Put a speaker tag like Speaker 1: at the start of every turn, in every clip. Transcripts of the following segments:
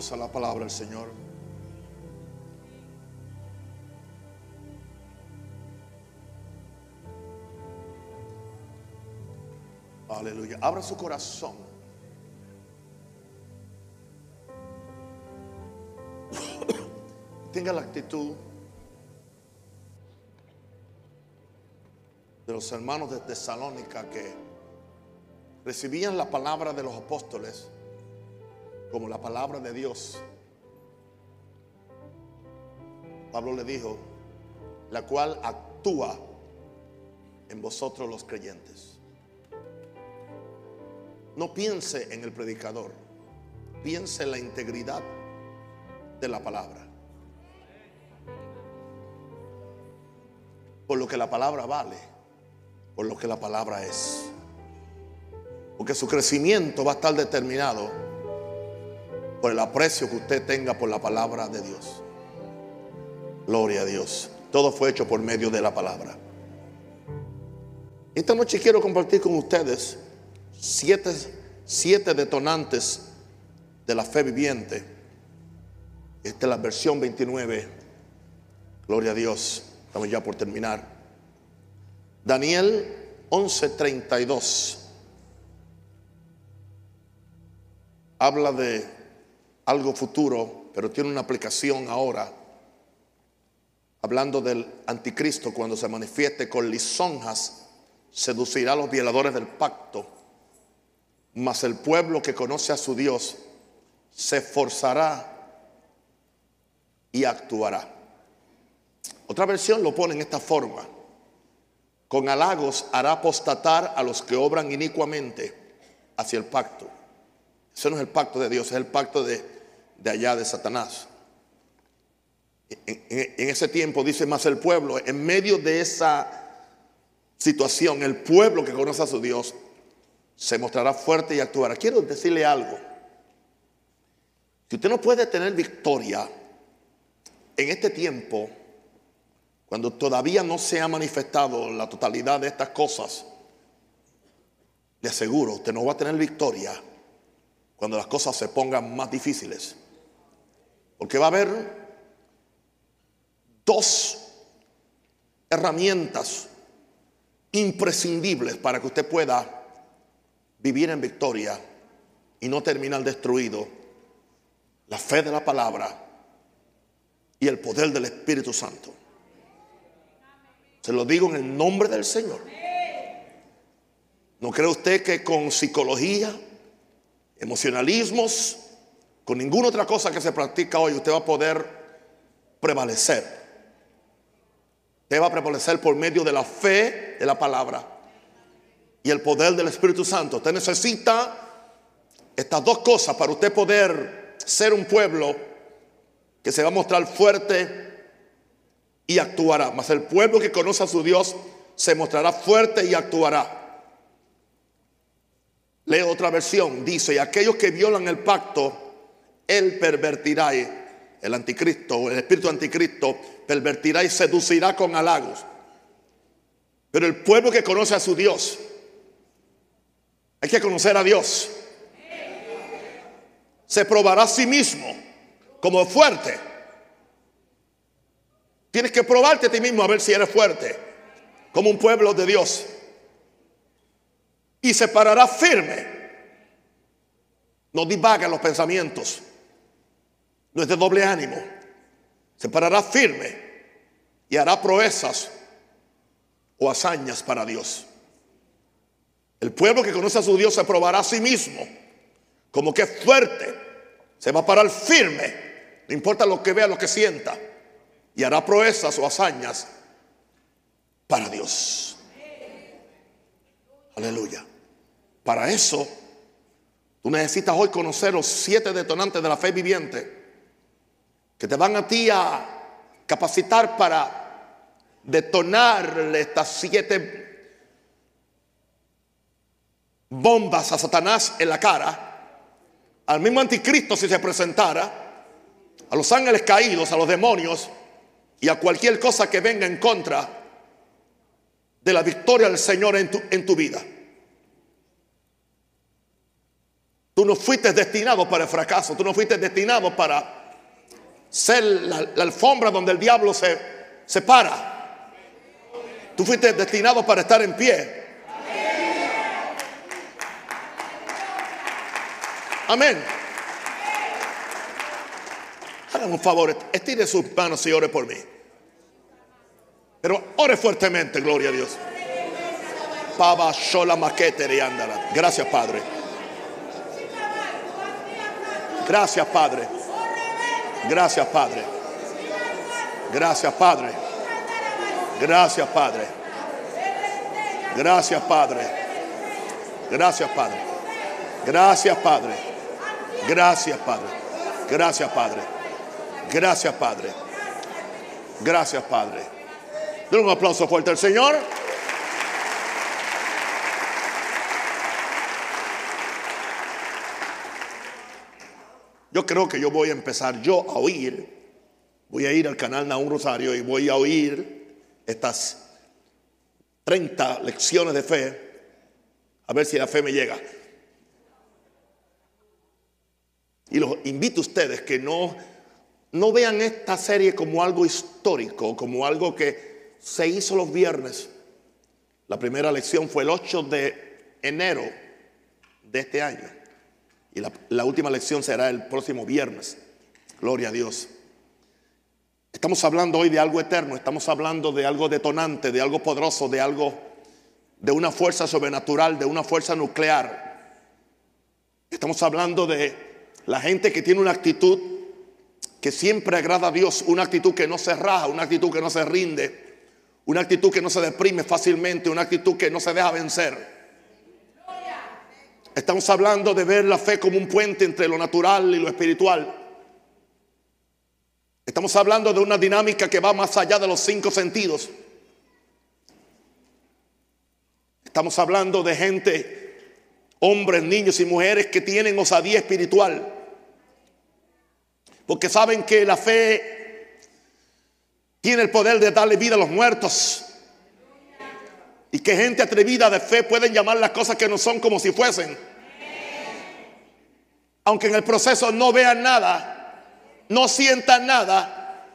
Speaker 1: A la palabra del Señor. Aleluya. Abra su corazón. Tenga la actitud de los hermanos de Tesalónica que recibían la palabra de los apóstoles como la palabra de Dios. Pablo le dijo, la cual actúa en vosotros los creyentes. No piense en el predicador, piense en la integridad de la palabra. Por lo que la palabra vale, por lo que la palabra es. Porque su crecimiento va a estar determinado por el aprecio que usted tenga por la palabra de Dios. Gloria a Dios. Todo fue hecho por medio de la palabra. Esta noche quiero compartir con ustedes siete, siete detonantes de la fe viviente. Esta es la versión 29. Gloria a Dios. Estamos ya por terminar. Daniel 11:32. Habla de algo futuro, pero tiene una aplicación ahora. Hablando del anticristo cuando se manifieste con lisonjas, seducirá a los violadores del pacto mas el pueblo que conoce a su Dios se esforzará y actuará. Otra versión lo pone en esta forma. Con halagos hará apostatar a los que obran inicuamente hacia el pacto. Ese no es el pacto de Dios, es el pacto de, de allá de Satanás. En, en ese tiempo dice más el pueblo, en medio de esa situación, el pueblo que conoce a su Dios se mostrará fuerte y actuará. Quiero decirle algo. Si usted no puede tener victoria en este tiempo, cuando todavía no se ha manifestado la totalidad de estas cosas, le aseguro, usted no va a tener victoria cuando las cosas se pongan más difíciles. Porque va a haber dos herramientas imprescindibles para que usted pueda vivir en victoria y no terminar destruido, la fe de la palabra y el poder del Espíritu Santo. Se lo digo en el nombre del Señor. ¿No cree usted que con psicología, emocionalismos, con ninguna otra cosa que se practica hoy, usted va a poder prevalecer? Usted va a prevalecer por medio de la fe de la palabra y el poder del Espíritu Santo. Usted necesita estas dos cosas para usted poder ser un pueblo que se va a mostrar fuerte y actuará. Mas el pueblo que conoce a su Dios se mostrará fuerte y actuará. Leo otra versión, dice, y aquellos que violan el pacto, él pervertirá, el anticristo, el espíritu anticristo, pervertirá y seducirá con halagos. Pero el pueblo que conoce a su Dios, hay que conocer a Dios. Se probará a sí mismo como fuerte. Tienes que probarte a ti mismo a ver si eres fuerte, como un pueblo de Dios. Y se parará firme. No divaga los pensamientos. No es de doble ánimo. Se parará firme y hará proezas o hazañas para Dios. El pueblo que conoce a su Dios se probará a sí mismo como que es fuerte, se va a parar firme, no importa lo que vea, lo que sienta, y hará proezas o hazañas para Dios. Aleluya. Para eso, tú necesitas hoy conocer los siete detonantes de la fe viviente que te van a ti a capacitar para detonarle estas siete bombas a Satanás en la cara, al mismo anticristo si se presentara, a los ángeles caídos, a los demonios y a cualquier cosa que venga en contra de la victoria del Señor en tu, en tu vida. Tú no fuiste destinado para el fracaso. Tú no fuiste destinado para ser la, alfombra donde el diablo se, se para. Tú fuiste destinado para estar en pie. Amén. Háganme un favor, estire sus manos y ore por mí. Pero ore fuertemente, gloria a Dios. Gracias, Padre. Gracias, Padre. Gracias, Padre. Gracias, Padre. Gracias, Padre. Gracias, Padre. Gracias, Padre. Gracias, Padre. Gracias, Padre. Gracias, Padre. Gracias, Padre. Gracias, Padre. Denle un aplauso fuerte al Señor. Yo creo que yo voy a empezar yo a oír. Voy a ir al canal Naún Rosario y voy a oír estas 30 lecciones de fe. A ver si la fe me llega. Y los invito a ustedes que no, no vean esta serie como algo histórico, como algo que se hizo los viernes. La primera lección fue el 8 de enero de este año. Y la, la última lección será el próximo viernes. Gloria a Dios. Estamos hablando hoy de algo eterno, estamos hablando de algo detonante, de algo poderoso, de algo, de una fuerza sobrenatural, de una fuerza nuclear. Estamos hablando de la gente que tiene una actitud que siempre agrada a Dios, una actitud que no se raja, una actitud que no se rinde, una actitud que no se deprime fácilmente, una actitud que no se deja vencer. Estamos hablando de ver la fe como un puente entre lo natural y lo espiritual. Estamos hablando de una dinámica que va más allá de los cinco sentidos. Estamos hablando de gente, hombres, niños y mujeres que tienen osadía espiritual. Porque saben que la fe tiene el poder de darle vida a los muertos. Y que gente atrevida de fe pueden llamar las cosas que no son como si fuesen. Aunque en el proceso no vean nada, no sientan nada,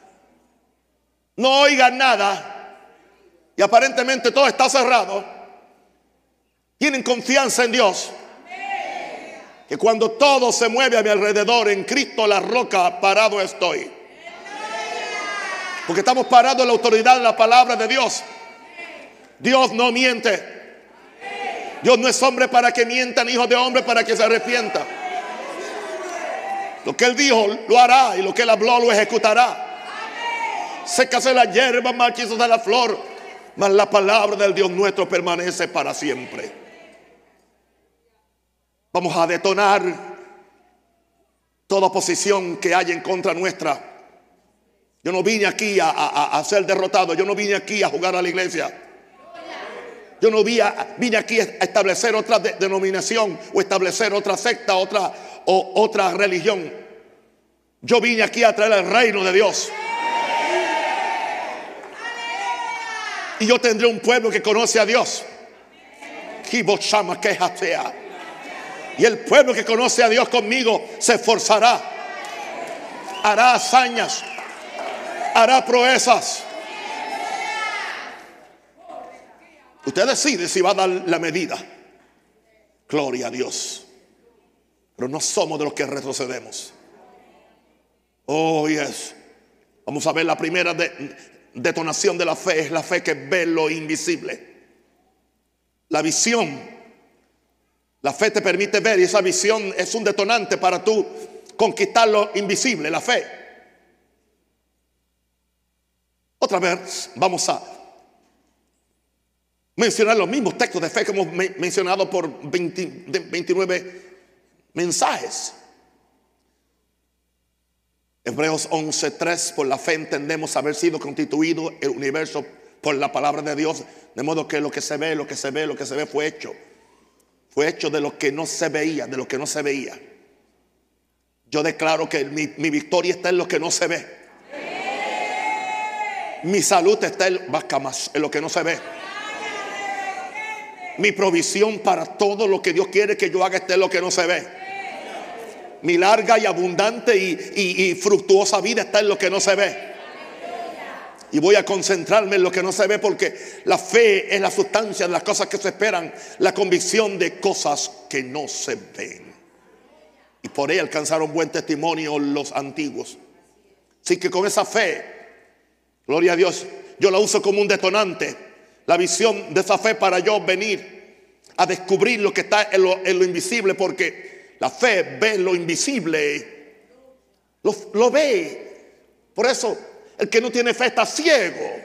Speaker 1: no oigan nada y aparentemente todo está cerrado, tienen confianza en Dios. Que cuando todo se mueve a mi alrededor, en Cristo la roca, parado estoy. Porque estamos parados en la autoridad de la palabra de Dios. Dios no miente. Dios no es hombre para que mienta, ni hijo de hombre para que se arrepienta. Lo que él dijo lo hará y lo que él habló lo ejecutará. Sécase la hierba, de la flor, mas la palabra del Dios nuestro permanece para siempre. Vamos a detonar toda posición que haya en contra nuestra. Yo no vine aquí a, a, ser derrotado, yo no vine aquí a jugar a la iglesia. Yo no vine, aquí a establecer otra denominación o establecer otra secta, otra, o otra religión. Yo vine aquí a traer el reino de Dios. Y yo tendré un pueblo que conoce a Dios. Y el pueblo que conoce a Dios conmigo se esforzará. Hará hazañas. Hará proezas. Usted decide si va a dar la medida. Gloria a Dios. Pero no somos de los que retrocedemos. Oh, yes. Vamos a ver la primera detonación de la fe. Es la fe que ve lo invisible. La visión. La fe te permite ver y esa visión es un detonante para tú conquistar lo invisible, la fe. Otra vez vamos a mencionar los mismos textos de fe que hemos mencionado por 29 mensajes. Hebreos 11:3, por la fe entendemos haber sido constituido el universo por la palabra de Dios, de modo que lo que se ve, lo que se ve, lo que se ve fue hecho. Fue hecho de lo que no se veía, de lo que no se veía. Yo declaro que mi, mi victoria está en lo que no se ve. Mi salud está en, lo que no se ve. Mi provisión para todo lo que Dios quiere que yo haga está en lo que no se ve. Mi larga y abundante y, fructuosa vida está en lo que no se ve. Y voy a concentrarme en lo que no se ve porque la fe es la sustancia de las cosas que se esperan, la convicción de cosas que no se ven. Y por ahí alcanzaron buen testimonio los antiguos. Así que con esa fe, gloria a Dios, yo la uso como un detonante. La visión de esa fe para yo venir a descubrir lo que está en lo, invisible, porque la fe ve lo invisible, lo, ve. Por eso, el que no tiene fe está ciego.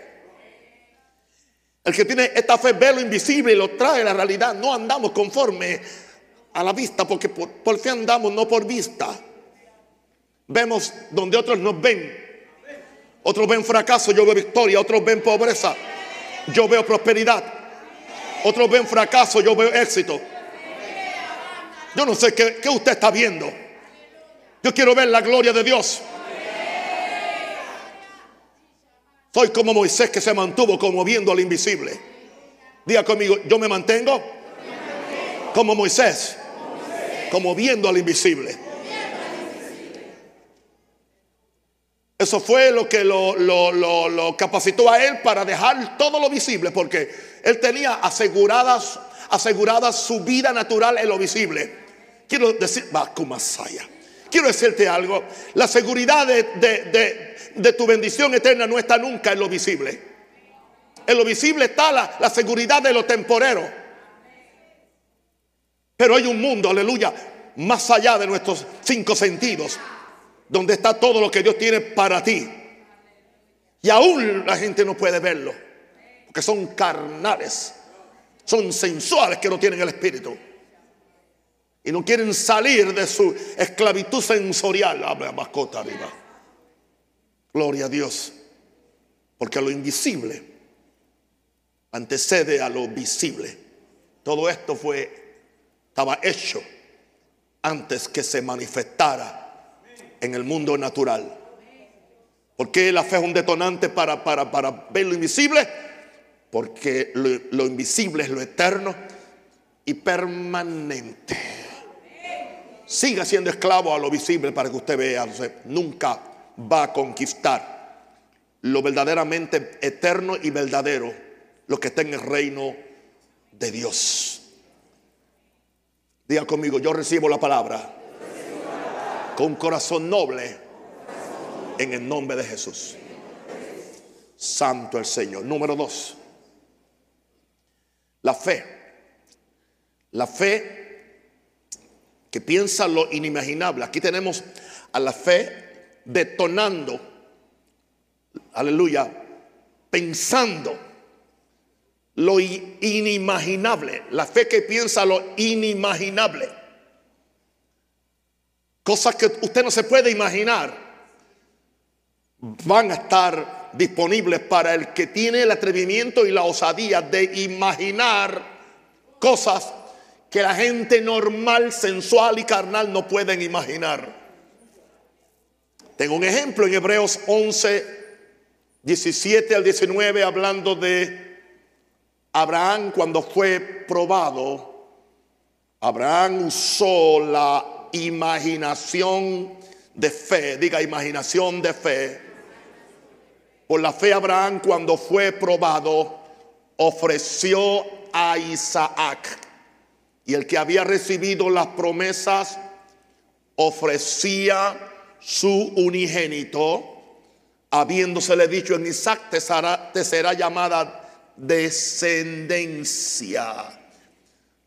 Speaker 1: El que tiene esta fe ve lo invisible y lo trae a la realidad. No andamos conforme a la vista, porque por, por fe andamos, no por vista. Vemos donde otros nos ven. Otros ven fracaso, yo veo victoria. Otros ven pobreza, yo veo prosperidad. Otros ven fracaso, yo veo éxito. Yo no sé qué, qué usted está viendo. Yo quiero ver la gloria de Dios. Soy como Moisés que se mantuvo como viendo al invisible. Diga conmigo, yo me mantengo como Moisés, como viendo al invisible. Eso fue lo que lo, capacitó a él para dejar todo lo visible, porque él tenía aseguradas, asegurada su vida natural en lo visible. Quiero decir, va, Quiero decirte algo, la seguridad de, tu bendición eterna no está nunca en lo visible. En lo visible está la, la seguridad de lo temporero. Pero hay un mundo, aleluya, más allá de nuestros cinco sentidos donde está todo lo que Dios tiene para ti. Y aún la gente no puede verlo, porque son carnales, son sensuales que no tienen el espíritu. Y no quieren salir de su esclavitud sensorial. Habla mascota arriba. Gloria a Dios. Porque lo invisible antecede a lo visible. Todo esto fue, estaba hecho antes que se manifestara en el mundo natural. porque la fe es un detonante para, para, para ver lo invisible? Porque lo, invisible es lo eterno y permanente. Siga siendo esclavo a lo visible para que usted vea. nunca va a conquistar lo verdaderamente eterno y verdadero, lo que está en el reino de Dios. Diga conmigo, yo recibo la palabra con corazón noble en el nombre de Jesús. Santo el Señor. Número dos. La fe. La fe que piensa lo inimaginable. Aquí tenemos a la fe detonando. Aleluya. Pensando lo inimaginable. La fe que piensa lo inimaginable. Cosas que usted no se puede imaginar van a estar disponibles para el que tiene el atrevimiento y la osadía de imaginar cosas que la gente normal, sensual y carnal no pueden imaginar. Tengo un ejemplo en Hebreos 11, 17 al 19, hablando de Abraham cuando fue probado. Abraham usó la imaginación de fe, diga imaginación de fe. Por la fe Abraham cuando fue probado ofreció a Isaac. Y el que había recibido las promesas ofrecía su unigénito, habiéndosele dicho en Isaac te será, llamada descendencia.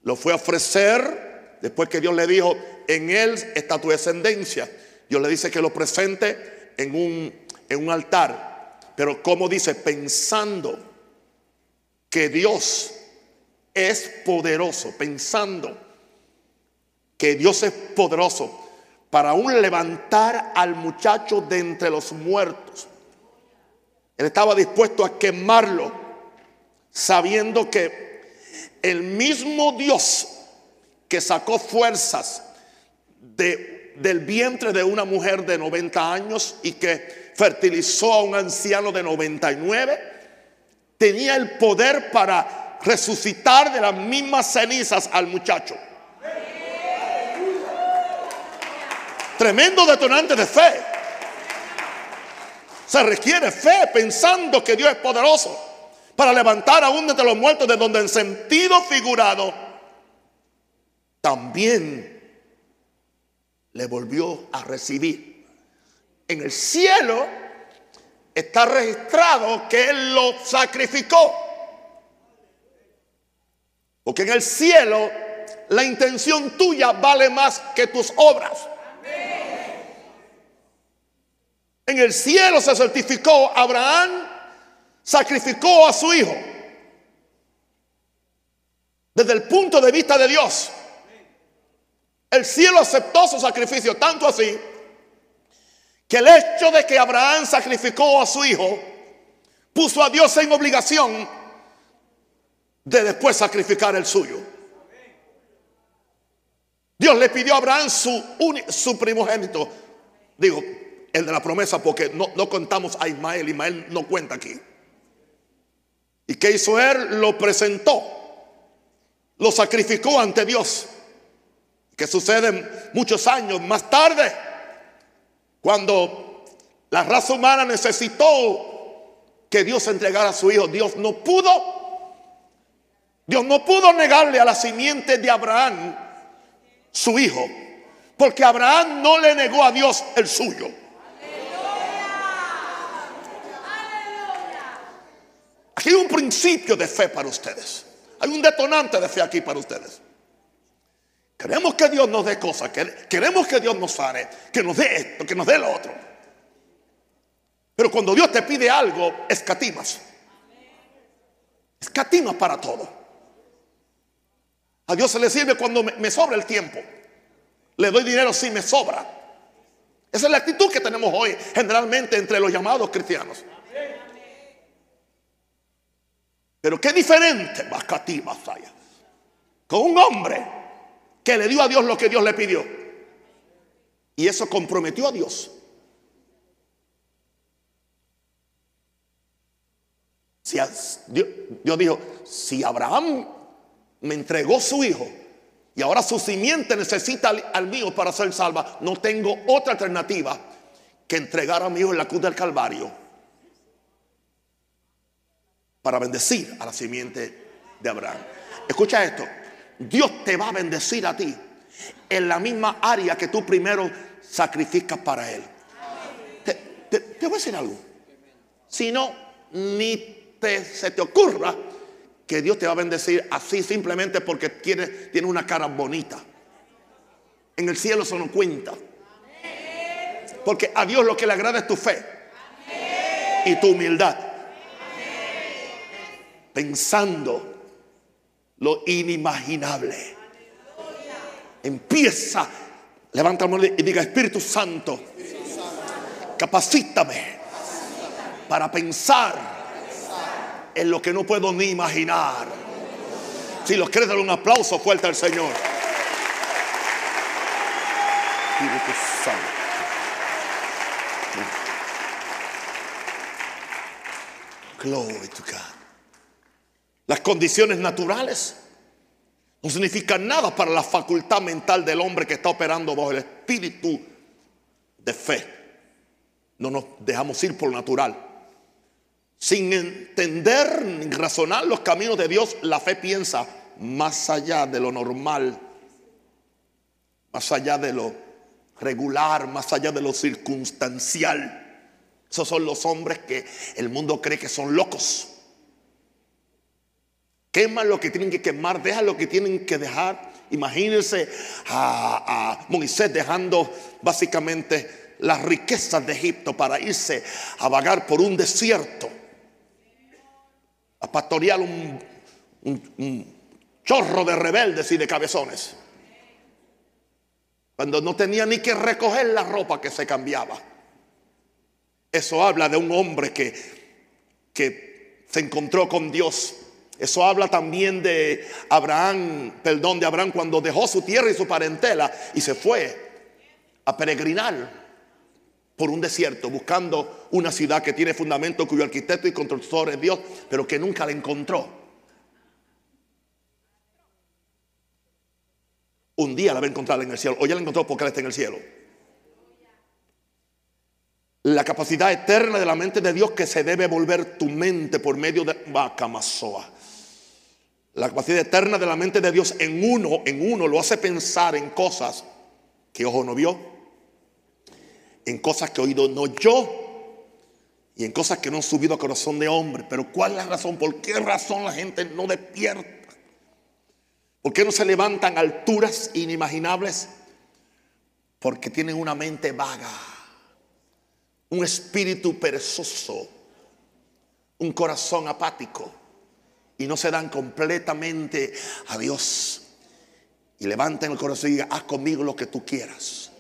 Speaker 1: Lo fue a ofrecer después que Dios le dijo, en él está tu descendencia. Dios le dice que lo presente en un, en un altar. Pero como dice, pensando que Dios es poderoso, pensando que Dios es poderoso para aún levantar al muchacho de entre los muertos. Él estaba dispuesto a quemarlo, sabiendo que el mismo Dios que sacó fuerzas del vientre de una mujer de 90 años y que fertilizó a un anciano de 99, tenía el poder para resucitar de las mismas cenizas al muchacho. Tremendo detonante de fe. Se requiere fe pensando que Dios es poderoso para levantar aún de los muertos, de donde en sentido figurado también le volvió a recibir. En el cielo está registrado que Él lo sacrificó. Porque en el cielo la intención tuya vale más que tus obras. En el cielo se certificó, Abraham sacrificó a su hijo. Desde el punto de vista de Dios, el cielo aceptó su sacrificio, tanto así que el hecho de que Abraham sacrificó a su hijo puso a Dios en obligación de después sacrificar el suyo. Dios le pidió a Abraham su, su primogénito. Digo, el de la promesa, porque no, no contamos a Ismael. Ismael no cuenta aquí. ¿Y qué hizo él? Lo presentó. Lo sacrificó ante Dios. Que sucede muchos años más tarde, cuando la raza humana necesitó que Dios entregara a su hijo. Dios no pudo. Dios no pudo negarle a la simiente de Abraham su hijo. Porque Abraham no le negó a Dios el suyo. Aquí hay un principio de fe para ustedes. Hay un detonante de fe aquí para ustedes. Queremos que Dios nos dé cosas, queremos que Dios nos sane, que nos dé esto, que nos dé lo otro. Pero cuando Dios te pide algo, escatimas. Escatimas para todo. A Dios se le sirve cuando me, sobra el tiempo. Le doy dinero si me sobra. Esa es la actitud que tenemos hoy generalmente entre los llamados cristianos. Pero qué diferente, con un hombre que le dio a Dios lo que Dios le pidió. Y eso comprometió a Dios. Si Dios, Dios dijo, si Abraham me entregó su hijo y ahora su simiente necesita al, mío para ser salva, no tengo otra alternativa que entregar a mi hijo en la cruz del Calvario para bendecir a la simiente de Abraham. Escucha esto, Dios te va a bendecir a ti en la misma área que tú primero sacrificas para Él. Te, voy a decir algo. Si no, ni te, se te ocurra que Dios te va a bendecir así simplemente porque tiene, tiene una cara bonita. En el cielo eso no cuenta. Porque a Dios lo que le agrada es tu fe y tu humildad pensando lo inimaginable. Empieza, levanta la mano y diga, Espíritu Santo, capacítame para pensar en lo que no puedo ni imaginar. Si los crees, dar un aplauso fuerte al Señor. Espíritu Santo. Glory to God. Las condiciones naturales no significan nada para la facultad mental del hombre que está operando bajo el espíritu de fe. No nos dejamos ir por lo natural. Sin entender ni razonar los caminos de Dios, la fe piensa más allá de lo normal, más allá de lo regular, más allá de lo circunstancial. Esos son los hombres que el mundo cree que son locos. Queman lo que tienen que quemar, dejan lo que tienen que dejar. Imagínense a, Moisés dejando básicamente las riquezas de Egipto para irse a vagar por un desierto, a pastorear un, un chorro de rebeldes y de cabezones. Cuando no tenía ni que recoger la ropa que se cambiaba. Eso habla de un hombre que, que se encontró con Dios eso habla también de Abraham, perdón, de Abraham cuando dejó su tierra y su parentela y se fue a peregrinar por un desierto buscando una ciudad que tiene fundamento cuyo arquitecto y constructor es Dios, pero que nunca la encontró. Un día la va a encontrar en el cielo, o ya la encontró porque él está en el cielo. la capacidad eterna de la mente de Dios que se debe volver tu mente por medio de Bacamasoa. La capacidad eterna de la mente de Dios en uno, en uno, lo hace pensar en cosas que ojo no vio, en cosas que oído no oyó y en cosas que no han subido a corazón de hombre. Pero ¿cuál es la razón? ¿Por qué razón la gente no despierta? ¿Por qué no se levantan alturas inimaginables? Porque tienen una mente vaga, un espíritu perezoso, un corazón apático y no se dan completamente a Dios. Y levantan el corazón y digan, haz conmigo lo que tú quieras.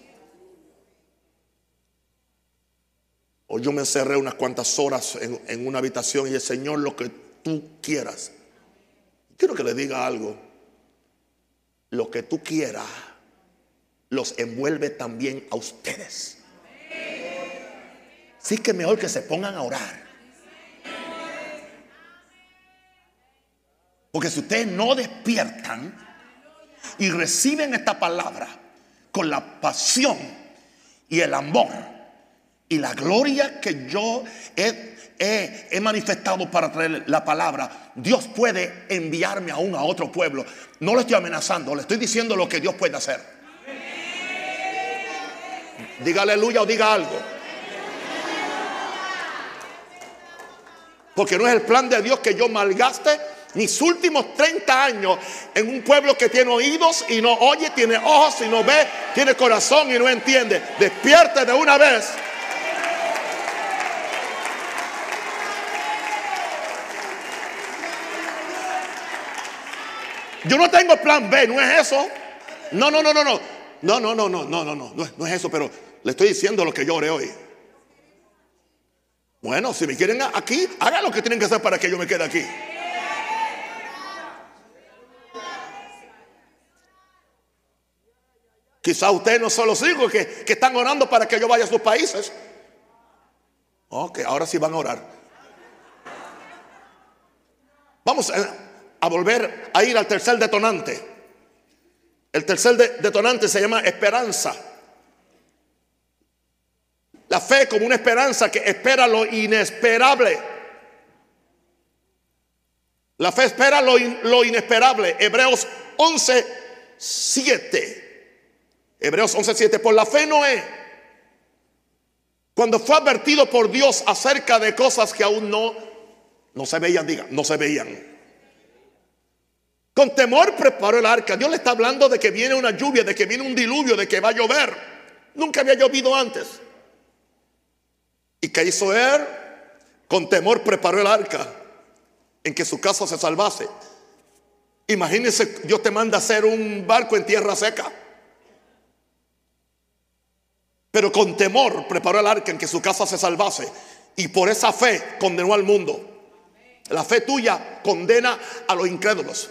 Speaker 1: O yo me encerré unas cuantas horas en, en una habitación y el Señor lo que tú quieras. Quiero que le diga algo. Lo que tú quieras los envuelve también a ustedes. Sí que mejor que se pongan a orar. Porque si ustedes no despiertan y reciben esta palabra con la pasión y el amor y la gloria que yo he, manifestado para traer la palabra, Dios puede enviarme aún a otro pueblo. No le estoy amenazando, le estoy diciendo lo que Dios puede hacer. Diga aleluya o diga algo. Porque no es el plan de Dios que yo malgaste mis últimos 30 años en un pueblo que tiene oídos y no oye, tiene ojos y no ve, tiene corazón y no entiende. Despierte de una vez. Yo no tengo plan B, no es eso. No, no, no, no, no. No, no, no, no, no, no, no, no, es eso, pero le estoy diciendo lo que yo oré hoy. Bueno, si me quieren aquí, hagan lo que tienen que hacer para que yo me quede aquí. Quizá ustedes no son los hijos que, que están orando para que yo vaya a sus países. Ok, ahora sí van a orar. Vamos a, volver a ir al tercer detonante. El tercer detonante se llama esperanza. La fe como una esperanza que espera lo inesperable. La fe espera lo, lo inesperable. Hebreos 11, 7. Hebreos 11:7, por la fe Noé, cuando fue advertido por Dios acerca de cosas que aún no, no se veían, diga, no se veían. Con temor preparó el arca. Dios le está hablando de que viene una lluvia, de que viene un diluvio, de que va a llover. Nunca había llovido antes. ¿Y qué hizo él? Con temor preparó el arca en que su casa se salvase. Imagínense, Dios te manda a hacer un barco en tierra seca. Pero con temor preparó el arca en que su casa se salvase. Y por esa fe condenó al mundo. La fe tuya condena a los incrédulos.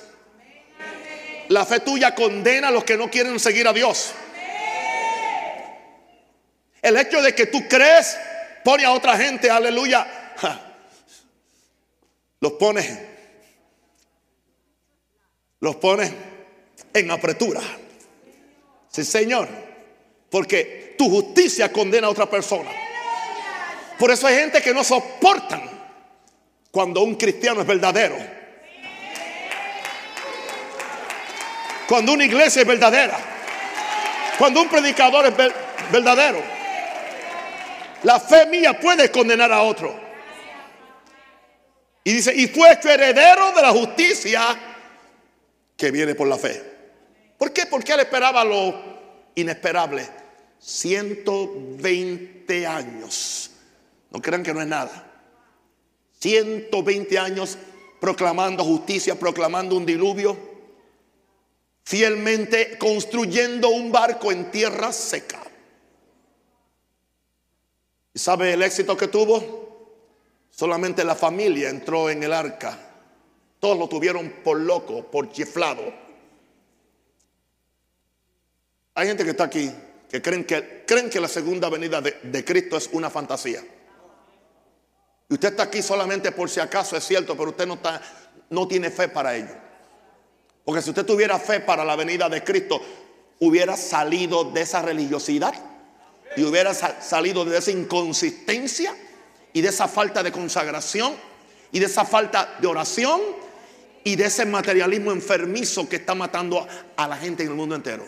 Speaker 1: La fe tuya condena a los que no quieren seguir a Dios. El hecho de que tú crees pone a otra gente, aleluya, los pone, los pone en apretura. Sí, Señor, porque tu justicia condena a otra persona. Por eso hay gente que no soportan cuando un cristiano es verdadero. Cuando una iglesia es verdadera. Cuando un predicador es verdadero. La fe mía puede condenar a otro. Y dice, y fue hecho heredero de la justicia que viene por la fe. ¿Por qué? Porque él esperaba lo inesperable. 120 años. No crean que no es nada. 120 años proclamando justicia, proclamando un diluvio, fielmente construyendo un barco en tierra seca. ¿Y sabe el éxito que tuvo? Solamente la familia entró en el arca. Todos lo tuvieron por loco, por chiflado. Hay gente que está aquí que creen que, creen que la segunda venida de, Cristo es una fantasía. Y usted está aquí solamente por si acaso es cierto, pero usted no, está, no tiene fe para ello. Porque si usted tuviera fe para la venida de Cristo, hubiera salido de esa religiosidad y hubiera salido de esa inconsistencia y de esa falta de consagración y de esa falta de oración y de ese materialismo enfermizo que está matando a la gente en el mundo entero.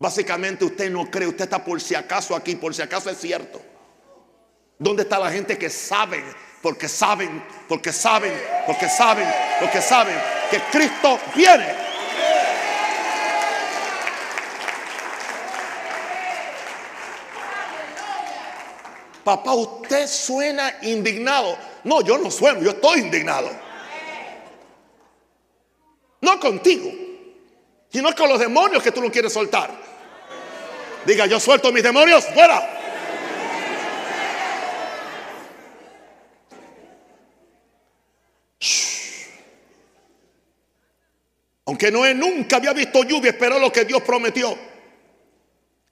Speaker 1: Básicamente usted no cree, usted está por si acaso aquí, por si acaso es cierto. ¿Dónde está la gente que sabe? Porque saben, porque saben, porque saben, porque saben que Cristo viene. Papá, usted suena indignado. No, yo no sueno, yo estoy indignado. No contigo, sino con los demonios que tú no quieres soltar. Diga, yo suelto mis demonios, fuera. Aunque Noé nunca había visto lluvia, esperó lo que Dios prometió.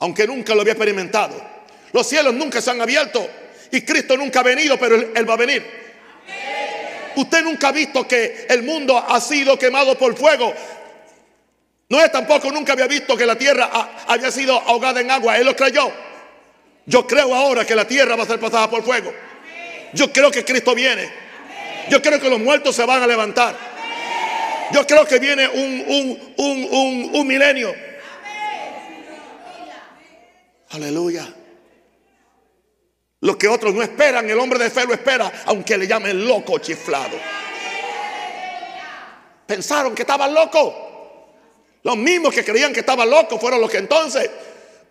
Speaker 1: Aunque nunca lo había experimentado. Los cielos nunca se han abierto y Cristo nunca ha venido, pero Él, va a venir. Usted nunca ha visto que el mundo ha sido quemado por fuego. No es tampoco, nunca había visto que la tierra había sido ahogada en agua. Él lo creyó. Yo creo ahora que la tierra va a ser pasada por fuego. Yo creo que Cristo viene. Yo creo que los muertos se van a levantar. Yo creo que viene un, un, un milenio. Aleluya. Lo que otros no esperan, el hombre de fe lo espera, aunque le llamen loco chiflado. Pensaron que estaban locos. Los mismos que creían que estaban locos fueron los que entonces,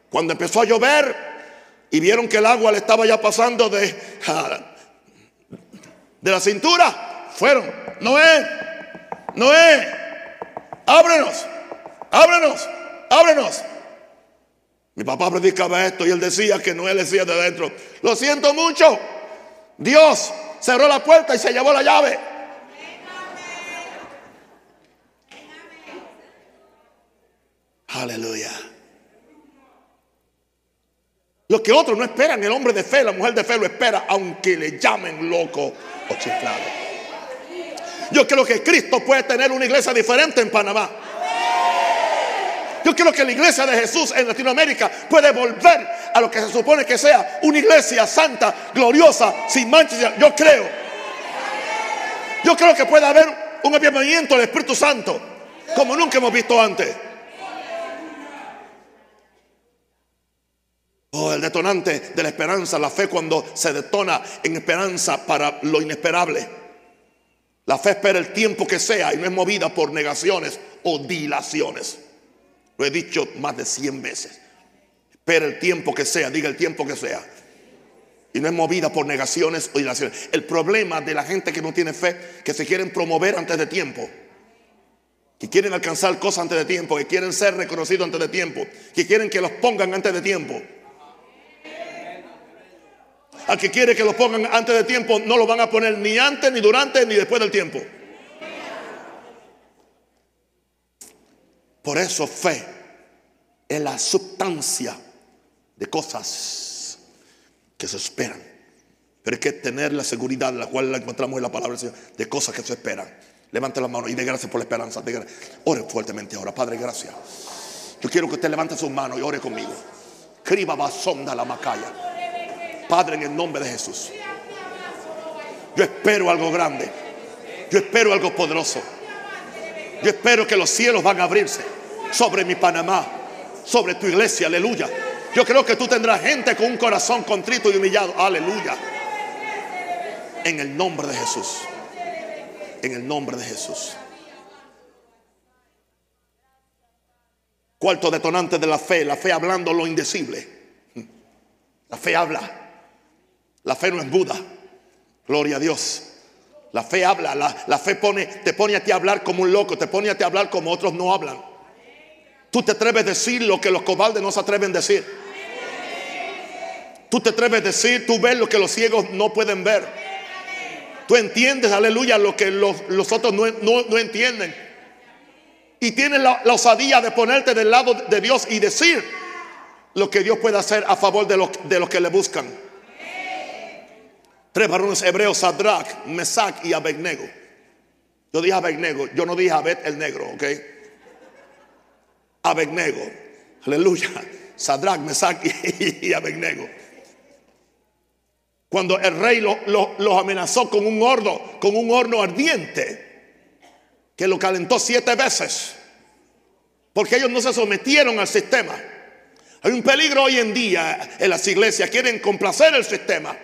Speaker 1: cuando empezó a llover y vieron que el agua le estaba ya pasando de, de la cintura, fueron, Noé, Noé, ábrenos, ábrenos, ábrenos. Mi papá predicaba esto y él decía que no él decía de adentro, lo siento mucho, Dios cerró la puerta y se llevó la llave. Aleluya. Lo que otros no esperan, el hombre de fe, la mujer de fe lo espera, aunque le llamen loco o chiflado. Yo creo que Cristo puede tener una iglesia diferente en Panamá. Yo creo que la iglesia de Jesús en Latinoamérica puede volver a lo que se supone que sea una iglesia santa, gloriosa, sin manchas. Yo creo. Yo creo que puede haber un avivamiento del Espíritu Santo como nunca hemos visto antes. Oh, el detonante de la esperanza, la fe cuando se detona en esperanza para lo inesperable. La fe espera el tiempo que sea y no es movida por negaciones o dilaciones. Lo he dicho más de 100 veces. Espera el tiempo que sea, diga el tiempo que sea. Y no es movida por negaciones o dilaciones. El problema de la gente que no tiene fe, que se quieren promover antes de tiempo. Que quieren alcanzar cosas antes de tiempo. Que quieren ser reconocidos antes de tiempo. Que quieren que los pongan antes de tiempo. Al que quiere que los pongan antes de tiempo, no lo van a poner ni antes, ni durante, ni después del tiempo. Por eso fe es la sustancia de cosas que se esperan. Pero hay que tener la seguridad, la cual la encontramos en la palabra del Señor, de cosas que se esperan. Levante la mano y de gracias por la esperanza. ore fuertemente ahora, Padre, gracias. Yo quiero que usted levante sus manos y ore conmigo. Criba basonda la macaya. Padre, en el nombre de Jesús. Yo espero algo grande. Yo espero algo poderoso. Yo espero que los cielos van a abrirse sobre mi Panamá, sobre tu iglesia, aleluya. Yo creo que tú tendrás gente con un corazón contrito y humillado, aleluya. En el nombre de Jesús. En el nombre de Jesús. Cuarto detonante de la fe, la fe hablando lo indecible. La fe habla. La fe no es Buda. Gloria a Dios. La fe habla, la, la, fe pone, te pone a ti a hablar como un loco, te pone a ti a hablar como otros no hablan. Tú te atreves a decir lo que los cobardes no se atreven a decir. Tú te atreves a decir, tú ves lo que los ciegos no pueden ver. Tú entiendes, aleluya, lo que los, otros no, entienden. Y tienes la, osadía de ponerte del lado de Dios y decir lo que Dios puede hacer a favor de los, de los que le buscan. Tres varones hebreos, Sadrach, Mesach y Abednego. Yo dije Abednego, yo no dije Abed el negro, ¿ok? Abednego. Aleluya. Sadrach, Mesach y, Abednego. Cuando el rey los amenazó con un horno, con un horno ardiente, que lo calentó siete veces, porque ellos no se sometieron al sistema. Hay un peligro hoy en día en las iglesias, quieren complacer el sistema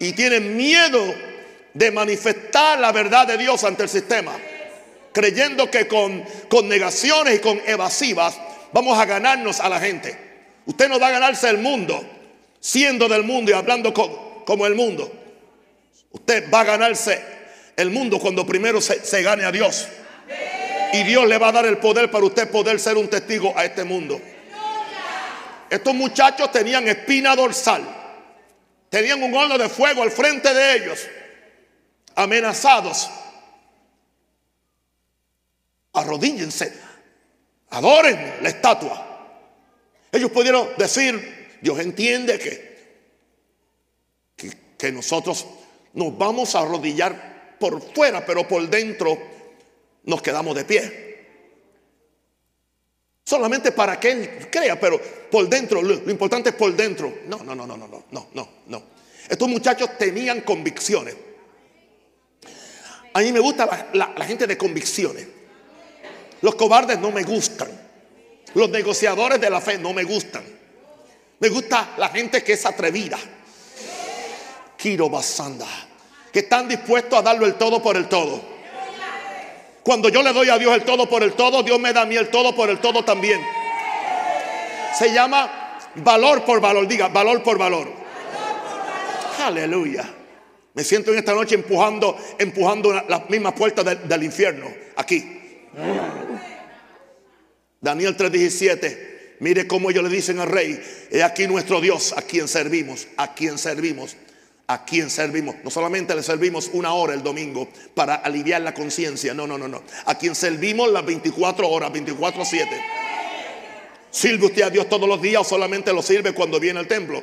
Speaker 1: y tienen miedo de manifestar la verdad de Dios ante el sistema, creyendo que con, con negaciones y con evasivas vamos a ganarnos a la gente. Usted no va a ganarse el mundo siendo del mundo y hablando como el mundo. Usted va a ganarse el mundo cuando primero se, se gane a Dios. Y Dios le va a dar el poder para usted poder ser un testigo a este mundo. Estos muchachos tenían espina dorsal. Tenían un horno de fuego al frente de ellos amenazados, arrodíllense, adoren la estatua. Ellos pudieron decir, Dios entiende que, que, que nosotros nos vamos a arrodillar por fuera, pero por dentro nos quedamos de pie solamente para que él crea, pero por dentro, lo, importante es por dentro. No, no, no, no, no, no, no, no. Estos muchachos tenían convicciones. A mí me gusta la, la gente de convicciones. Los cobardes no me gustan. Los negociadores de la fe no me gustan. Me gusta la gente que es atrevida. Kiro Basanda. Que están dispuestos a darlo el todo por el todo. Cuando yo le doy a Dios el todo por el todo, Dios me da a mí el todo por el todo también. Se llama valor por valor. Diga, valor por valor. Aleluya. Me siento en esta noche empujando, empujando las mismas puertas del, infierno. Aquí. Daniel 3:17. Mire cómo ellos le dicen al rey, he aquí nuestro Dios, a quien servimos, a quien servimos, a quien servimos. No solamente le servimos una hora el domingo para aliviar la conciencia, no, no, no, no. A quien servimos las 24 horas, 24/7. ¿Sirve usted a Dios todos los días o solamente lo sirve cuando viene al templo?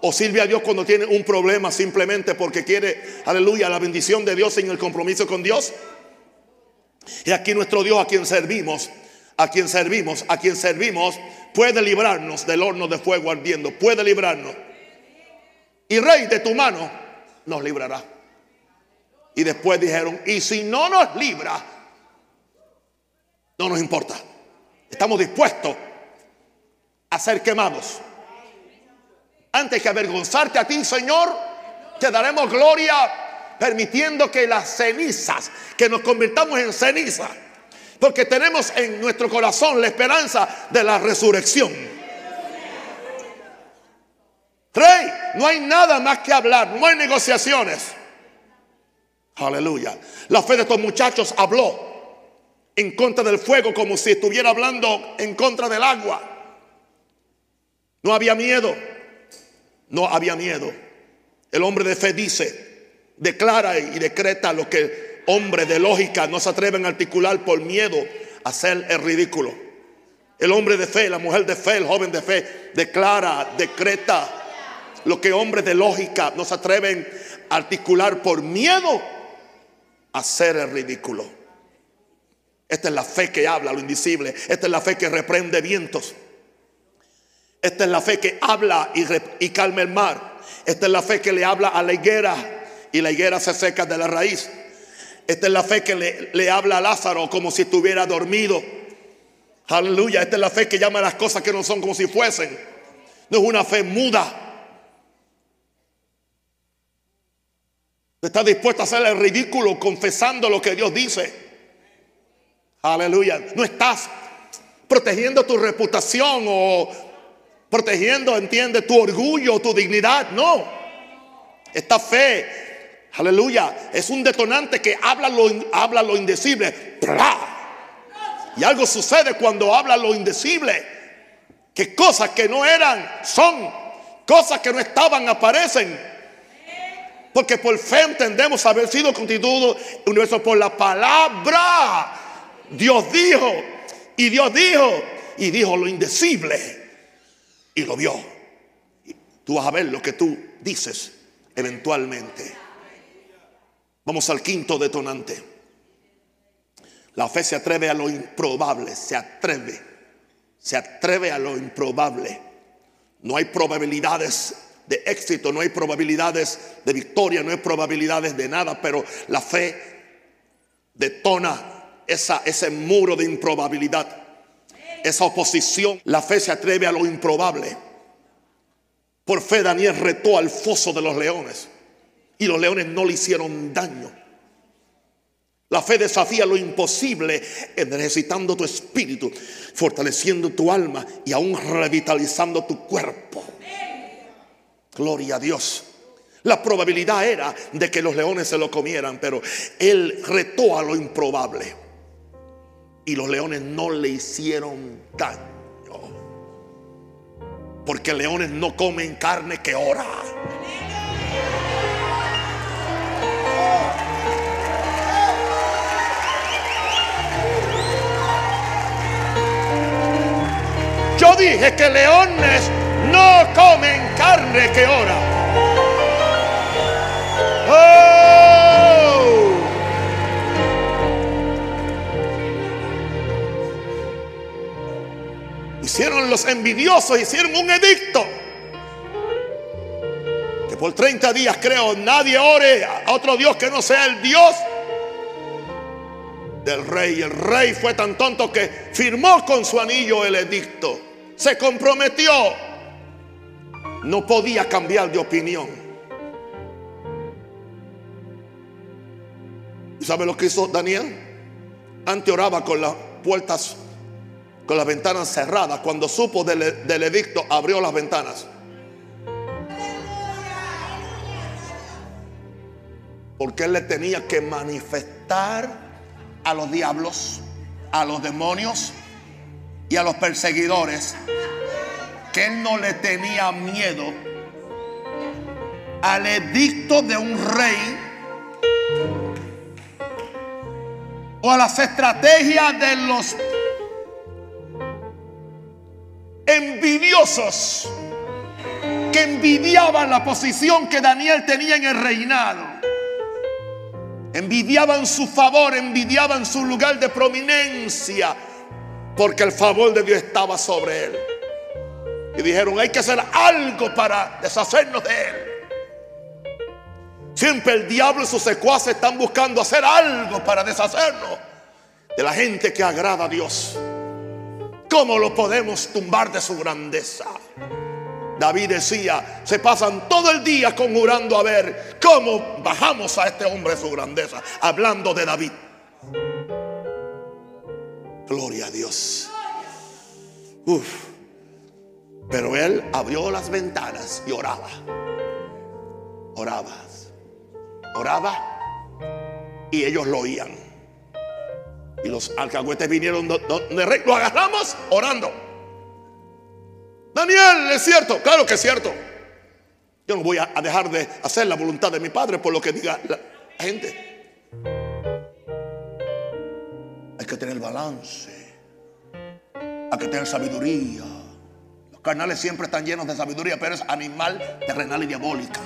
Speaker 1: O sirve a Dios cuando tiene un problema simplemente porque quiere, aleluya, la bendición de Dios en el compromiso con Dios. Y aquí nuestro Dios a quien servimos, a quien servimos, a quien servimos, puede librarnos del horno de fuego ardiendo, puede librarnos. Y Rey de tu mano nos librará. Y después dijeron, y si no nos libra, no nos importa. Estamos dispuestos a ser quemados antes que avergonzarte a ti, Señor, te daremos gloria permitiendo que las cenizas, que nos convirtamos en ceniza, porque tenemos en nuestro corazón la esperanza de la resurrección. No hay nada más que hablar, no hay negociaciones. Aleluya. La fe de estos muchachos habló en contra del fuego como si estuviera hablando en contra del agua. No había miedo. No había miedo. El hombre de fe dice, declara y decreta lo que hombre de lógica no se atreven a articular por miedo a hacer el ridículo. El hombre de fe, la mujer de fe, el joven de fe, declara, decreta lo que hombres de lógica no se atreven a articular por miedo a hacer el ridículo. Esta es la fe que habla lo invisible. Esta es la fe que reprende vientos. Esta es la fe que habla y, calma el mar. Esta es la fe que le habla a la higuera y la higuera se seca de la raíz. Esta es la fe que le, le habla a Lázaro como si estuviera dormido. Aleluya. Esta es la fe que llama a las cosas que no son como si fuesen. No es una fe muda. Está dispuesto a hacer el ridículo confesando lo que Dios dice. Aleluya. No estás protegiendo tu reputación o protegiendo, entiende, tu orgullo, tu dignidad. No. Esta fe, aleluya, es un detonante que habla lo, habla lo indecible. Y algo sucede cuando habla lo indecible. Que cosas que no eran son. Cosas que no estaban aparecen. Porque por fe entendemos haber sido constituido universo por la palabra. Dios dijo. Y Dios dijo. Y dijo lo indecible y lo vio. Tú vas a ver lo que tú dices eventualmente. Vamos al quinto detonante. La fe se atreve a lo improbable, se atreve, se atreve a lo improbable. No hay probabilidades de éxito, no hay probabilidades de victoria, no hay probabilidades de nada, pero la fe detona esa, ese muro de improbabilidad, esa oposición. La fe se atreve a lo improbable. Por fe Daniel retó al foso de los leones y los leones no le hicieron daño. La fe desafía lo imposible, ejercitando tu espíritu, fortaleciendo tu alma y aún revitalizando tu cuerpo. Gloria a Dios. La probabilidad era de que los leones se lo comieran, pero él retó a lo improbable. Y los leones no le hicieron daño. Porque leones no comen carne que ora. Yo dije que leones no comen carne que ora. Oh. Hicieron los envidiosos, hicieron un edicto. Que por 30 días creo nadie ore a otro Dios que no sea el Dios del rey. El rey fue tan tonto que firmó con su anillo el edicto se comprometió, no podía cambiar de opinión. ¿Y sabe lo que hizo Daniel? Antes oraba con las puertas, con las ventanas cerradas. Cuando supo del, del edicto, abrió las ventanas. Porque él le tenía que manifestar a los diablos, a los demonios, y a los perseguidores que él no le tenía miedo al edicto de un rey o a las estrategias de los envidiosos que envidiaban la posición que Daniel tenía en el reinado. Envidiaban su favor, envidiaban su lugar de prominencia porque el favor de Dios estaba sobre él. Y dijeron, hay que hacer algo para deshacernos de él. Siempre el diablo y sus secuaces están buscando hacer algo para deshacernos de la gente que agrada a Dios. ¿Cómo lo podemos tumbar de su grandeza? David decía, se pasan todo el día conjurando a ver cómo bajamos a este hombre de su grandeza, hablando de David. Gloria a Dios. Uf. Pero él abrió las ventanas y oraba. Oraba. Oraba. Y ellos lo oían. Y los alcahuetes vinieron donde. Lo agarramos orando. Daniel, es cierto. Claro que es cierto. Yo no voy a dejar de hacer la voluntad de mi padre por lo que diga la gente. que tener balance. Hay que tener sabiduría. Carnales siempre están llenos de sabiduría, pero es animal, terrenal y diabólica.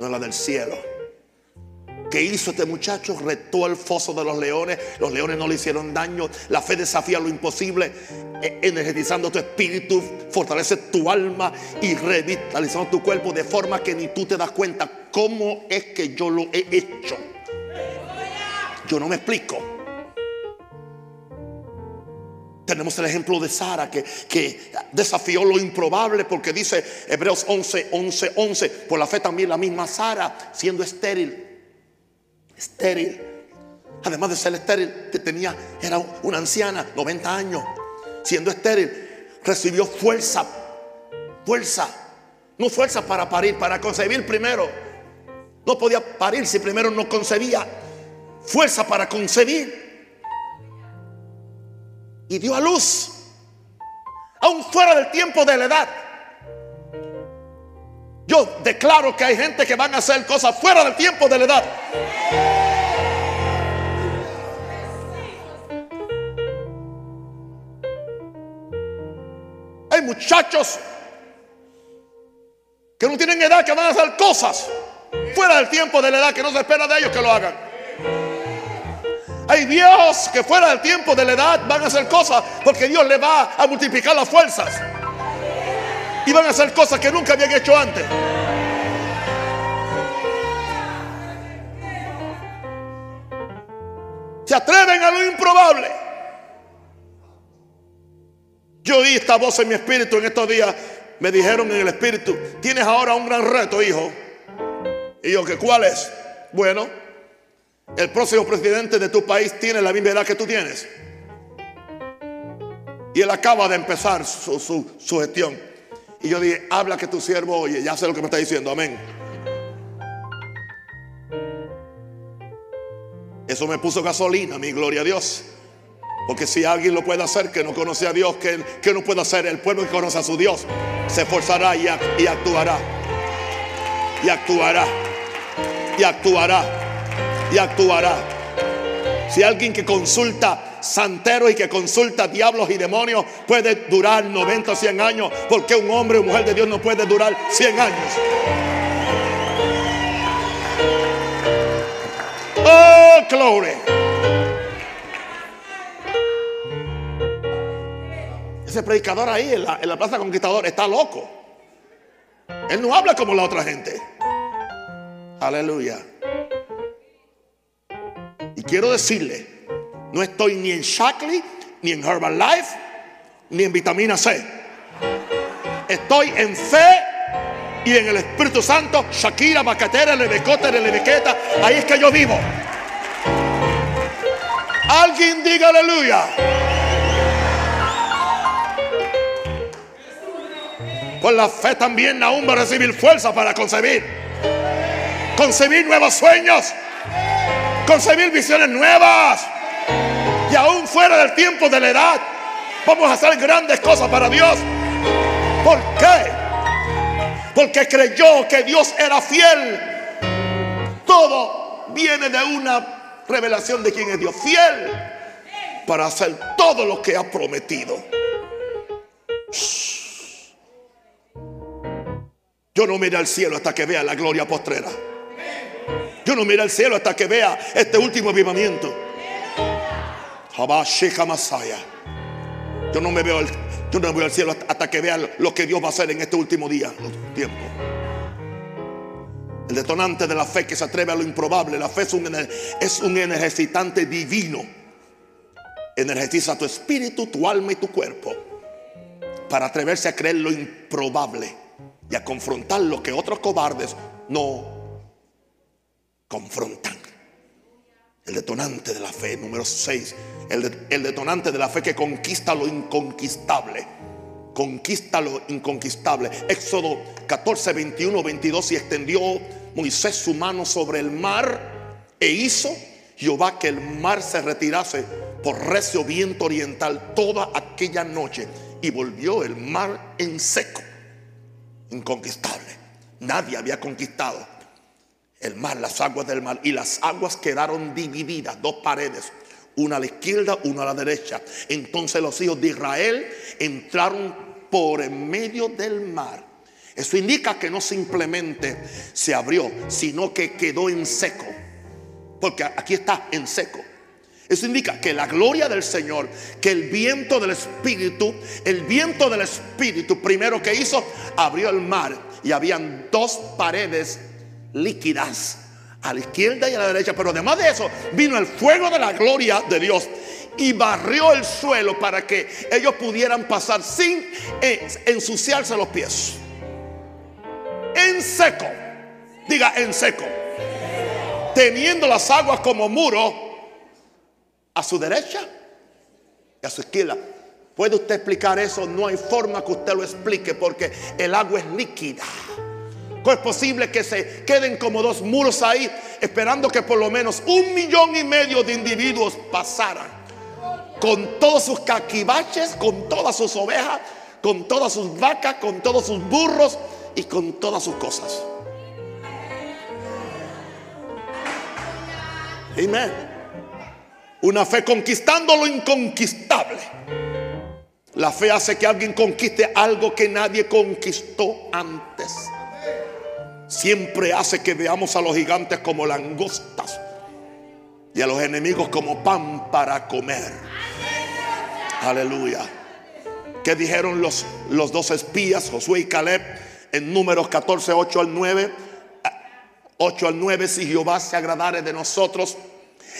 Speaker 1: No es la del cielo. ¿Qué hizo este muchacho? Retó el foso de los leones. Los leones no le hicieron daño. La fe desafía lo imposible, e-, energizando tu espíritu, fortalece tu alma y revitalizando tu cuerpo de forma que ni tú te das cuenta cómo es que yo lo he hecho. Yo no me explico. Tenemos el ejemplo de Sara que, que, desafió lo improbable porque dice Hebreos 11, 11, 11. Por la fe también la misma Sara, siendo estéril, estéril. Además de ser estéril, tenía, era una anciana, 90 años. Siendo estéril, recibió fuerza, fuerza. No fuerza para parir, para concebir primero. No podía parir si primero no concebía. Fuerza para concebir. Y dio a luz. Aún fuera del tiempo de la edad. Yo declaro que hay gente que van a hacer cosas fuera del tiempo de la edad. Hay muchachos que no tienen edad que van a hacer cosas fuera del tiempo de la edad que no se espera de ellos que lo hagan. Hay viejos que fuera del tiempo de la edad van a hacer cosas porque Dios le va a multiplicar las fuerzas. Y van a hacer cosas que nunca habían hecho antes. Se atreven a lo improbable. Yo oí esta voz en mi espíritu en estos días. Me dijeron en el espíritu, tienes ahora un gran reto, hijo. Y yo, ¿que cuál es? Bueno, el próximo presidente de tu país tiene la misma edad que tú tienes. Y él acaba de empezar su, su gestión. Y yo dije, habla que tu siervo oye, ya sé lo que me está diciendo, amén. Eso me puso gasolina, mi gloria a Dios. Porque si alguien lo puede hacer que no conoce a Dios, que, que no puede hacer el pueblo que conoce a su Dios, se esforzará y, y actuará. Y actuará. Y actuará. Y actuará. Si alguien que consulta santeros y que consulta diablos y demonios puede durar 90 o 100 años, porque un hombre o mujer de Dios no puede durar 100 años. Oh, glory. Ese predicador ahí en la, Plaza Conquistador está loco. Él no habla como la otra gente. Aleluya. Quiero decirle, no estoy ni en Shackley, ni en Herbalife, ni en vitamina C. Estoy en fe y en el Espíritu Santo, Shakira, Bacatera, Lebecote, Lebequeta, ahí es que yo vivo. Alguien diga aleluya. Con la fe también aún va a recibir fuerza para concebir. Concebir nuevos sueños. Concebir visiones nuevas. Y aún fuera del tiempo de la edad, vamos a hacer grandes cosas para Dios. ¿Por qué? Porque creyó que Dios era fiel. Todo viene de una revelación de quién es Dios. Fiel para hacer todo lo que ha prometido. Yo no miro al cielo hasta que vea la gloria postrera. Yo no miro al cielo hasta que vea este último avivamiento. Yo no me veo, yo no me veo al cielo hasta que vea lo que Dios va a hacer en este último día, tiempo. El detonante de la fe que se atreve a lo improbable. La fe es un, es un energizante divino. Energiza tu espíritu, tu alma y tu cuerpo. Para atreverse a creer lo improbable y a confrontar lo que otros cobardes no confrontan. El detonante de la fe, número 6. El, detonante de la fe que conquista lo inconquistable conquista lo inconquistable. Éxodo 14, 21, 22. Y extendió Moisés su mano sobre el mar e hizo Jehová que el mar se retirase por recio viento oriental toda aquella noche. Y volvió el mar en seco, inconquistable. Nadie había conquistado el mar, las aguas del mar. Y las aguas quedaron divididas, dos paredes una a la izquierda, una a la derecha. Entonces los hijos de Israel entraron por en medio del mar. Eso indica que no simplemente se abrió, sino que quedó en seco. Porque aquí está en seco. Eso indica que la gloria del Señor, que el viento del Espíritu, el viento del Espíritu primero que hizo, abrió el mar y habían dos paredes líquidas a la izquierda y a la derecha. Pero además de eso, vino el fuego de la gloria de Dios y barrió el suelo para que ellos pudieran pasar sin ensuciarse los pies. En seco. Diga en seco. Teniendo las aguas como muro a su derecha y a su izquierda. ¿Puede usted explicar eso? No hay forma que usted lo explique porque el agua es líquida. ¿Cómo es posible que se queden como dos muros ahí esperando que por lo menos un millón y medio de individuos pasaran? con todos sus caquivaches, con todas sus ovejas, con todas sus vacas, con todos sus burros y con todas sus cosas. Amén. Una fe conquistando lo inconquistable. La fe hace que alguien conquiste algo que nadie conquistó antes. Siempre hace que veamos a los gigantes como langostas y a los enemigos como pan para comer. Aleluya. ¿Qué dijeron los, los dos espías, Josué y Caleb, en números 14, 8 al 9? 8 al 9, si Jehová se agradare de nosotros,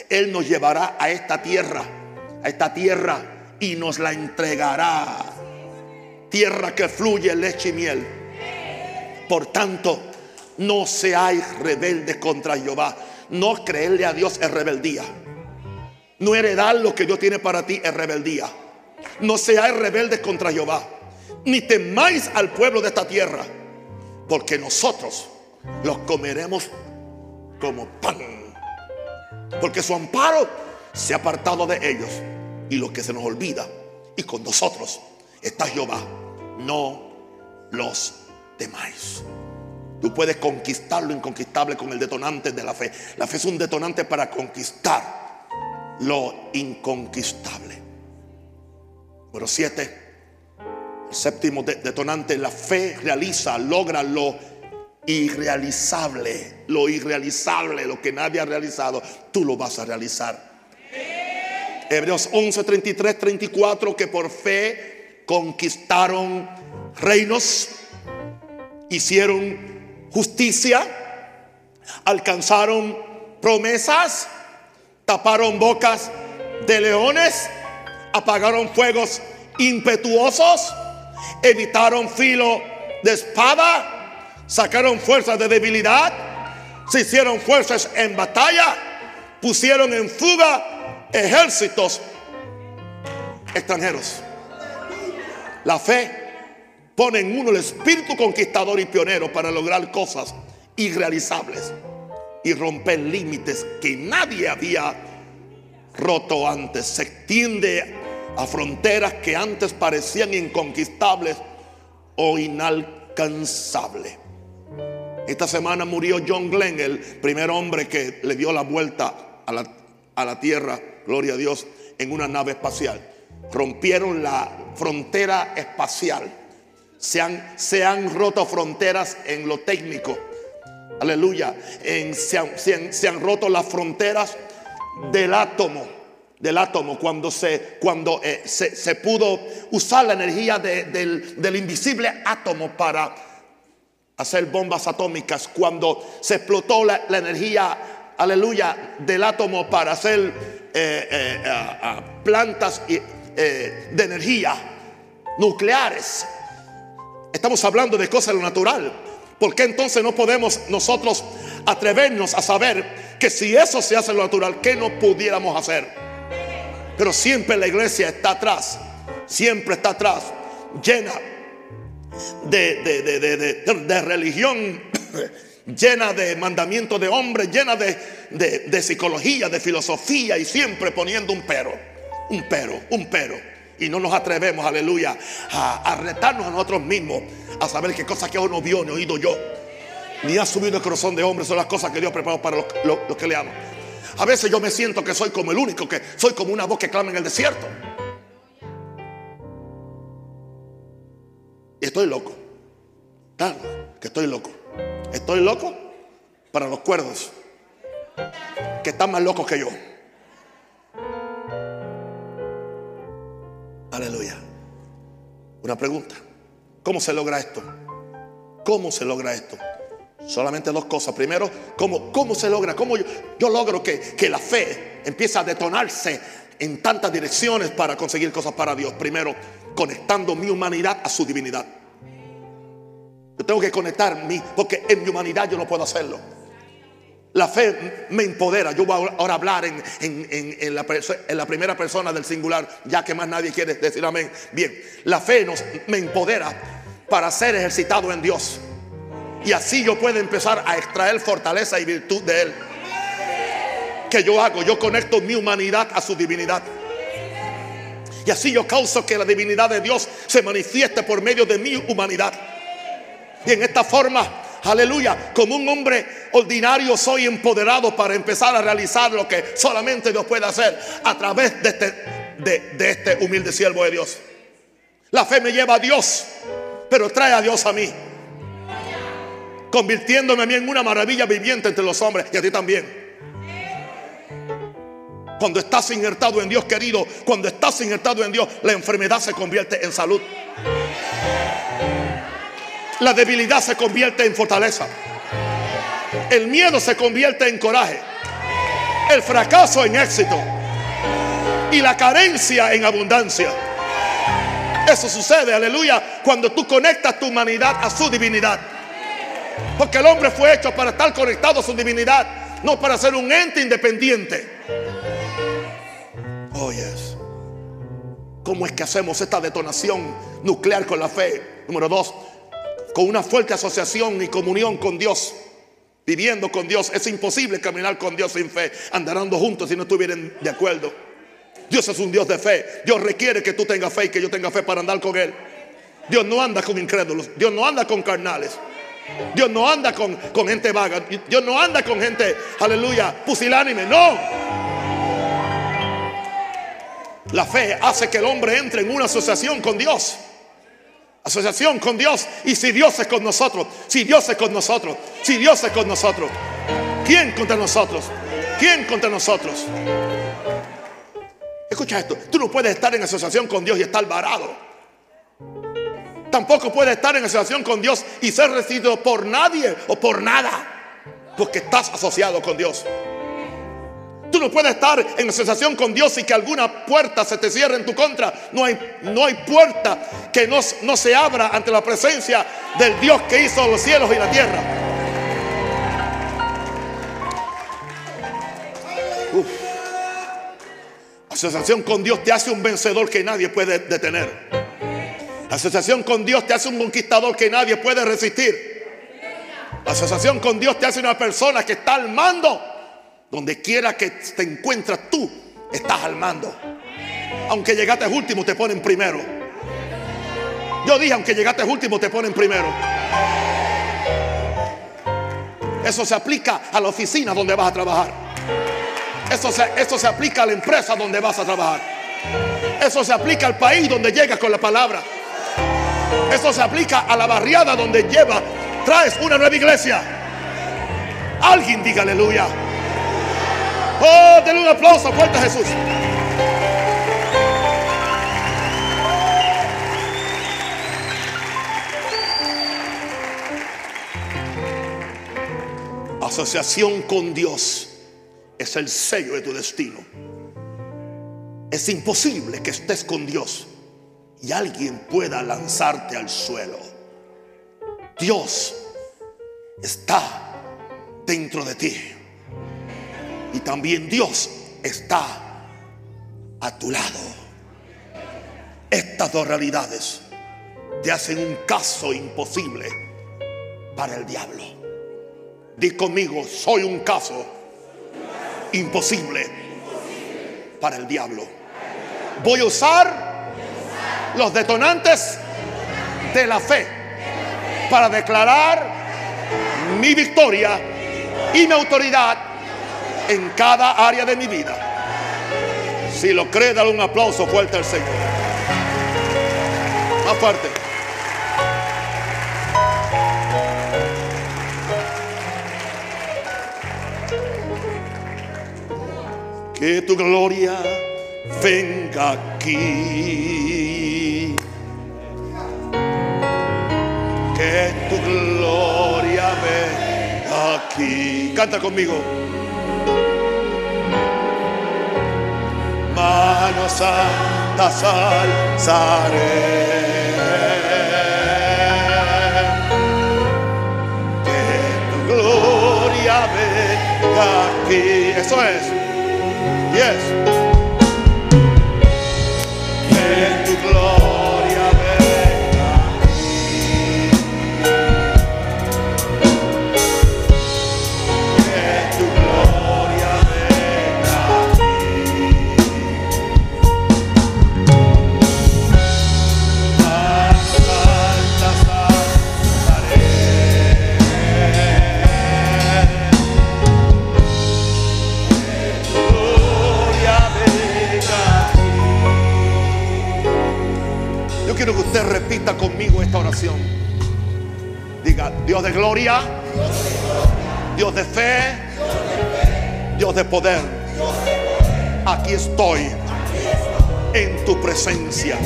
Speaker 1: Él nos llevará a esta tierra, a esta tierra y nos la entregará. Tierra que fluye leche y miel. Por tanto, no seáis rebeldes contra Jehová. No creerle a Dios es rebeldía. No heredar lo que Dios tiene para ti es rebeldía. No seáis rebeldes contra Jehová. Ni temáis al pueblo de esta tierra. Porque nosotros los comeremos como pan. Porque su amparo se ha apartado de ellos. Y lo que se nos olvida. Y con nosotros está Jehová. No los temáis. Tú puedes conquistar lo inconquistable con el detonante de la fe. La fe es un detonante para conquistar lo inconquistable. Número siete. El séptimo detonante, la fe realiza, logra lo irrealizable. Lo irrealizable, lo que nadie ha realizado, tú lo vas a realizar. Hebreos 11, 33, 34, que por fe conquistaron reinos, hicieron justicia, alcanzaron promesas, taparon bocas de leones, apagaron fuegos impetuosos, evitaron filo de espada, sacaron fuerzas de debilidad, se hicieron fuerzas en batalla, pusieron en fuga ejércitos extranjeros. La fe pone en uno el espíritu conquistador y pionero para lograr cosas irrealizables y romper límites que nadie había roto antes. Se extiende a fronteras que antes parecían inconquistables o inalcanzables. Esta semana murió John Glenn, el primer hombre que le dio la vuelta a la, a la Tierra, gloria a Dios, en una nave espacial. Rompieron la frontera espacial se han, roto fronteras en lo técnico. Aleluya. se, han, roto las fronteras del átomo. Del átomo. Cuando se, cuando, eh, se, pudo usar la energía del, invisible átomo para hacer bombas atómicas. Cuando se explotó la, energía, aleluya, del átomo para hacer eh, eh, plantas de energía nucleares. Estamos hablando de cosas de lo natural. ¿Por qué entonces no podemos nosotros atrevernos a saber que si eso se hace lo natural, ¿qué no pudiéramos hacer? Pero siempre la iglesia está atrás, siempre está atrás, llena de, de, religión, llena de mandamientos de hombre, llena de psicología, de filosofía y siempre poniendo un pero, un pero, un pero. Y no nos atrevemos, aleluya, a, retarnos a nosotros mismos, a saber qué cosas que aún no vio ni oído yo, ni ha subido el corazón de hombre, son las cosas que Dios preparó para los, que le aman. A veces yo me siento que soy como el único, que soy como una voz que clama en el desierto. Y estoy loco. Claro, que estoy loco. Estoy loco para los cuerdos, que están más locos que yo. Aleluya. Una pregunta. ¿Cómo se logra esto? ¿Cómo se logra esto? Solamente dos cosas. Primero, ¿cómo, cómo se logra? ¿Cómo yo, yo logro que, que la fe empiece a detonarse en tantas direcciones para conseguir cosas para Dios? Primero, conectando mi humanidad a su divinidad. Yo tengo que conectar mi, porque en mi humanidad yo no puedo hacerlo. La fe me empodera. Yo voy ahora a hablar en, la, primera persona del singular, ya que más nadie quiere decir amén. Bien, la fe nos, me empodera para ser ejercitado en Dios. Y así yo puedo empezar a extraer fortaleza y virtud de Él. Que yo hago, yo conecto mi humanidad a su divinidad. Y así yo causo que la divinidad de Dios se manifieste por medio de mi humanidad. Y en esta forma Aleluya. Como un hombre ordinario soy empoderado para empezar a realizar lo que solamente Dios puede hacer a través de este, de, este humilde siervo de Dios. La fe me lleva a Dios, pero trae a Dios a mí. Convirtiéndome a mí en una maravilla viviente entre los hombres y a ti también. Cuando estás injertado en Dios, querido, cuando estás injertado en Dios, la enfermedad se convierte en salud. La debilidad se convierte en fortaleza. El miedo se convierte en coraje. El fracaso en éxito. Y la carencia en abundancia. Eso sucede, aleluya, cuando tú conectas tu humanidad a su divinidad. Porque el hombre fue hecho para estar conectado a su divinidad, no para ser un ente independiente. Oh, yes. ¿Cómo es que hacemos esta detonación nuclear con la fe? Número dos, con una fuerte asociación y comunión con Dios. Viviendo con Dios. Es imposible caminar con Dios sin fe. Andarando juntos si no estuvieran de acuerdo. Dios es un Dios de fe. Dios requiere que tú tengas fe y que yo tenga fe para andar con Él. Dios no anda con incrédulos. Dios no anda con carnales. Dios no anda con, con gente vaga. Dios no anda con gente, aleluya, pusilánime. No. La fe hace que el hombre entre en una asociación con Dios. Asociación con Dios. Y si Dios es con nosotros, si Dios es con nosotros, si Dios es con nosotros, ¿quién contra nosotros? ¿Quién contra nosotros? Escucha esto, tú no puedes estar en asociación con Dios y estar varado. Tampoco puedes estar en asociación con Dios y ser recibido por nadie o por nada, porque estás asociado con Dios. No puedes estar en asociación con Dios y que alguna puerta se te cierre en tu contra. No hay, no hay puerta que no, no se abra ante la presencia del Dios que hizo los cielos y la tierra. Asociación con Dios te hace un vencedor que nadie puede detener. Asociación con Dios te hace un conquistador que nadie puede resistir. Asociación con Dios te hace una persona que está al mando donde quiera que te encuentras tú, estás al mando. Aunque llegaste último, te ponen primero. Yo dije, aunque llegaste último, te ponen primero. Eso se aplica a la oficina donde vas a trabajar. Eso se, eso se aplica a la empresa donde vas a trabajar. Eso se aplica al país donde llegas con la palabra. Eso se aplica a la barriada donde lleva, traes una nueva iglesia. Alguien diga aleluya. Oh, un aplauso fuerte Jesús. Asociación con Dios es el sello de tu destino. Es imposible que estés con Dios y alguien pueda lanzarte al suelo. Dios está dentro de ti. Y también Dios está a tu lado. Estas dos realidades te hacen un caso imposible para el diablo. Di conmigo, soy un caso imposible para el diablo. Voy a usar los detonantes de la fe para declarar mi victoria y mi autoridad en cada área de mi vida. Si lo cree, dale un aplauso fuerte al Señor. Más fuerte. Que tu gloria venga aquí. Que tu gloria venga aquí. Canta conmigo. Manos santas alzaré. Que gloria venga aquí. Eso es. Yes. Quiero que usted repita conmigo esta oración. Diga, Dios de gloria, Dios de fe, Dios de poder. aquí estoy en tu presencia.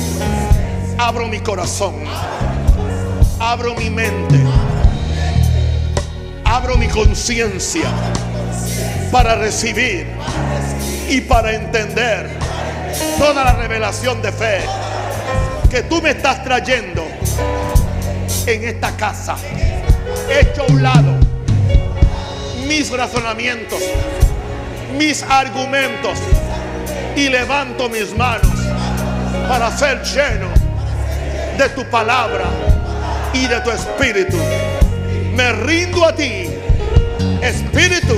Speaker 1: Abro mi corazón, abro mi mente, abro mi conciencia para recibir y para entender toda la revelación de fe que tú me estás trayendo en esta casa. Hecho a un lado mis razonamientos, mis argumentos y levanto mis manos para ser lleno de tu palabra y de tu espíritu. Me rindo a ti, espíritu,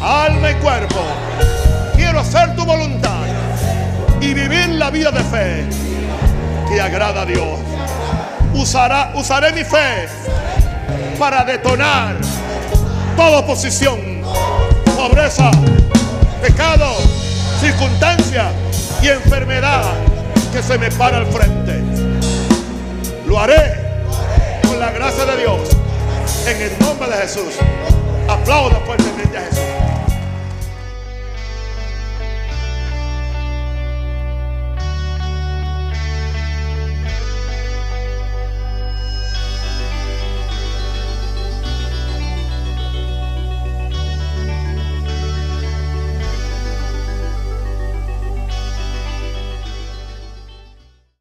Speaker 1: alma y cuerpo. Quiero hacer tu voluntad y vivir la vida de fe que agrada a Dios. Usaré mi fe para detonar toda oposición, pobreza, pecado, circunstancia y enfermedad que se me para al frente. Lo haré con la gracia de Dios en el nombre de Jesús. Aplauda fuertemente a Jesús.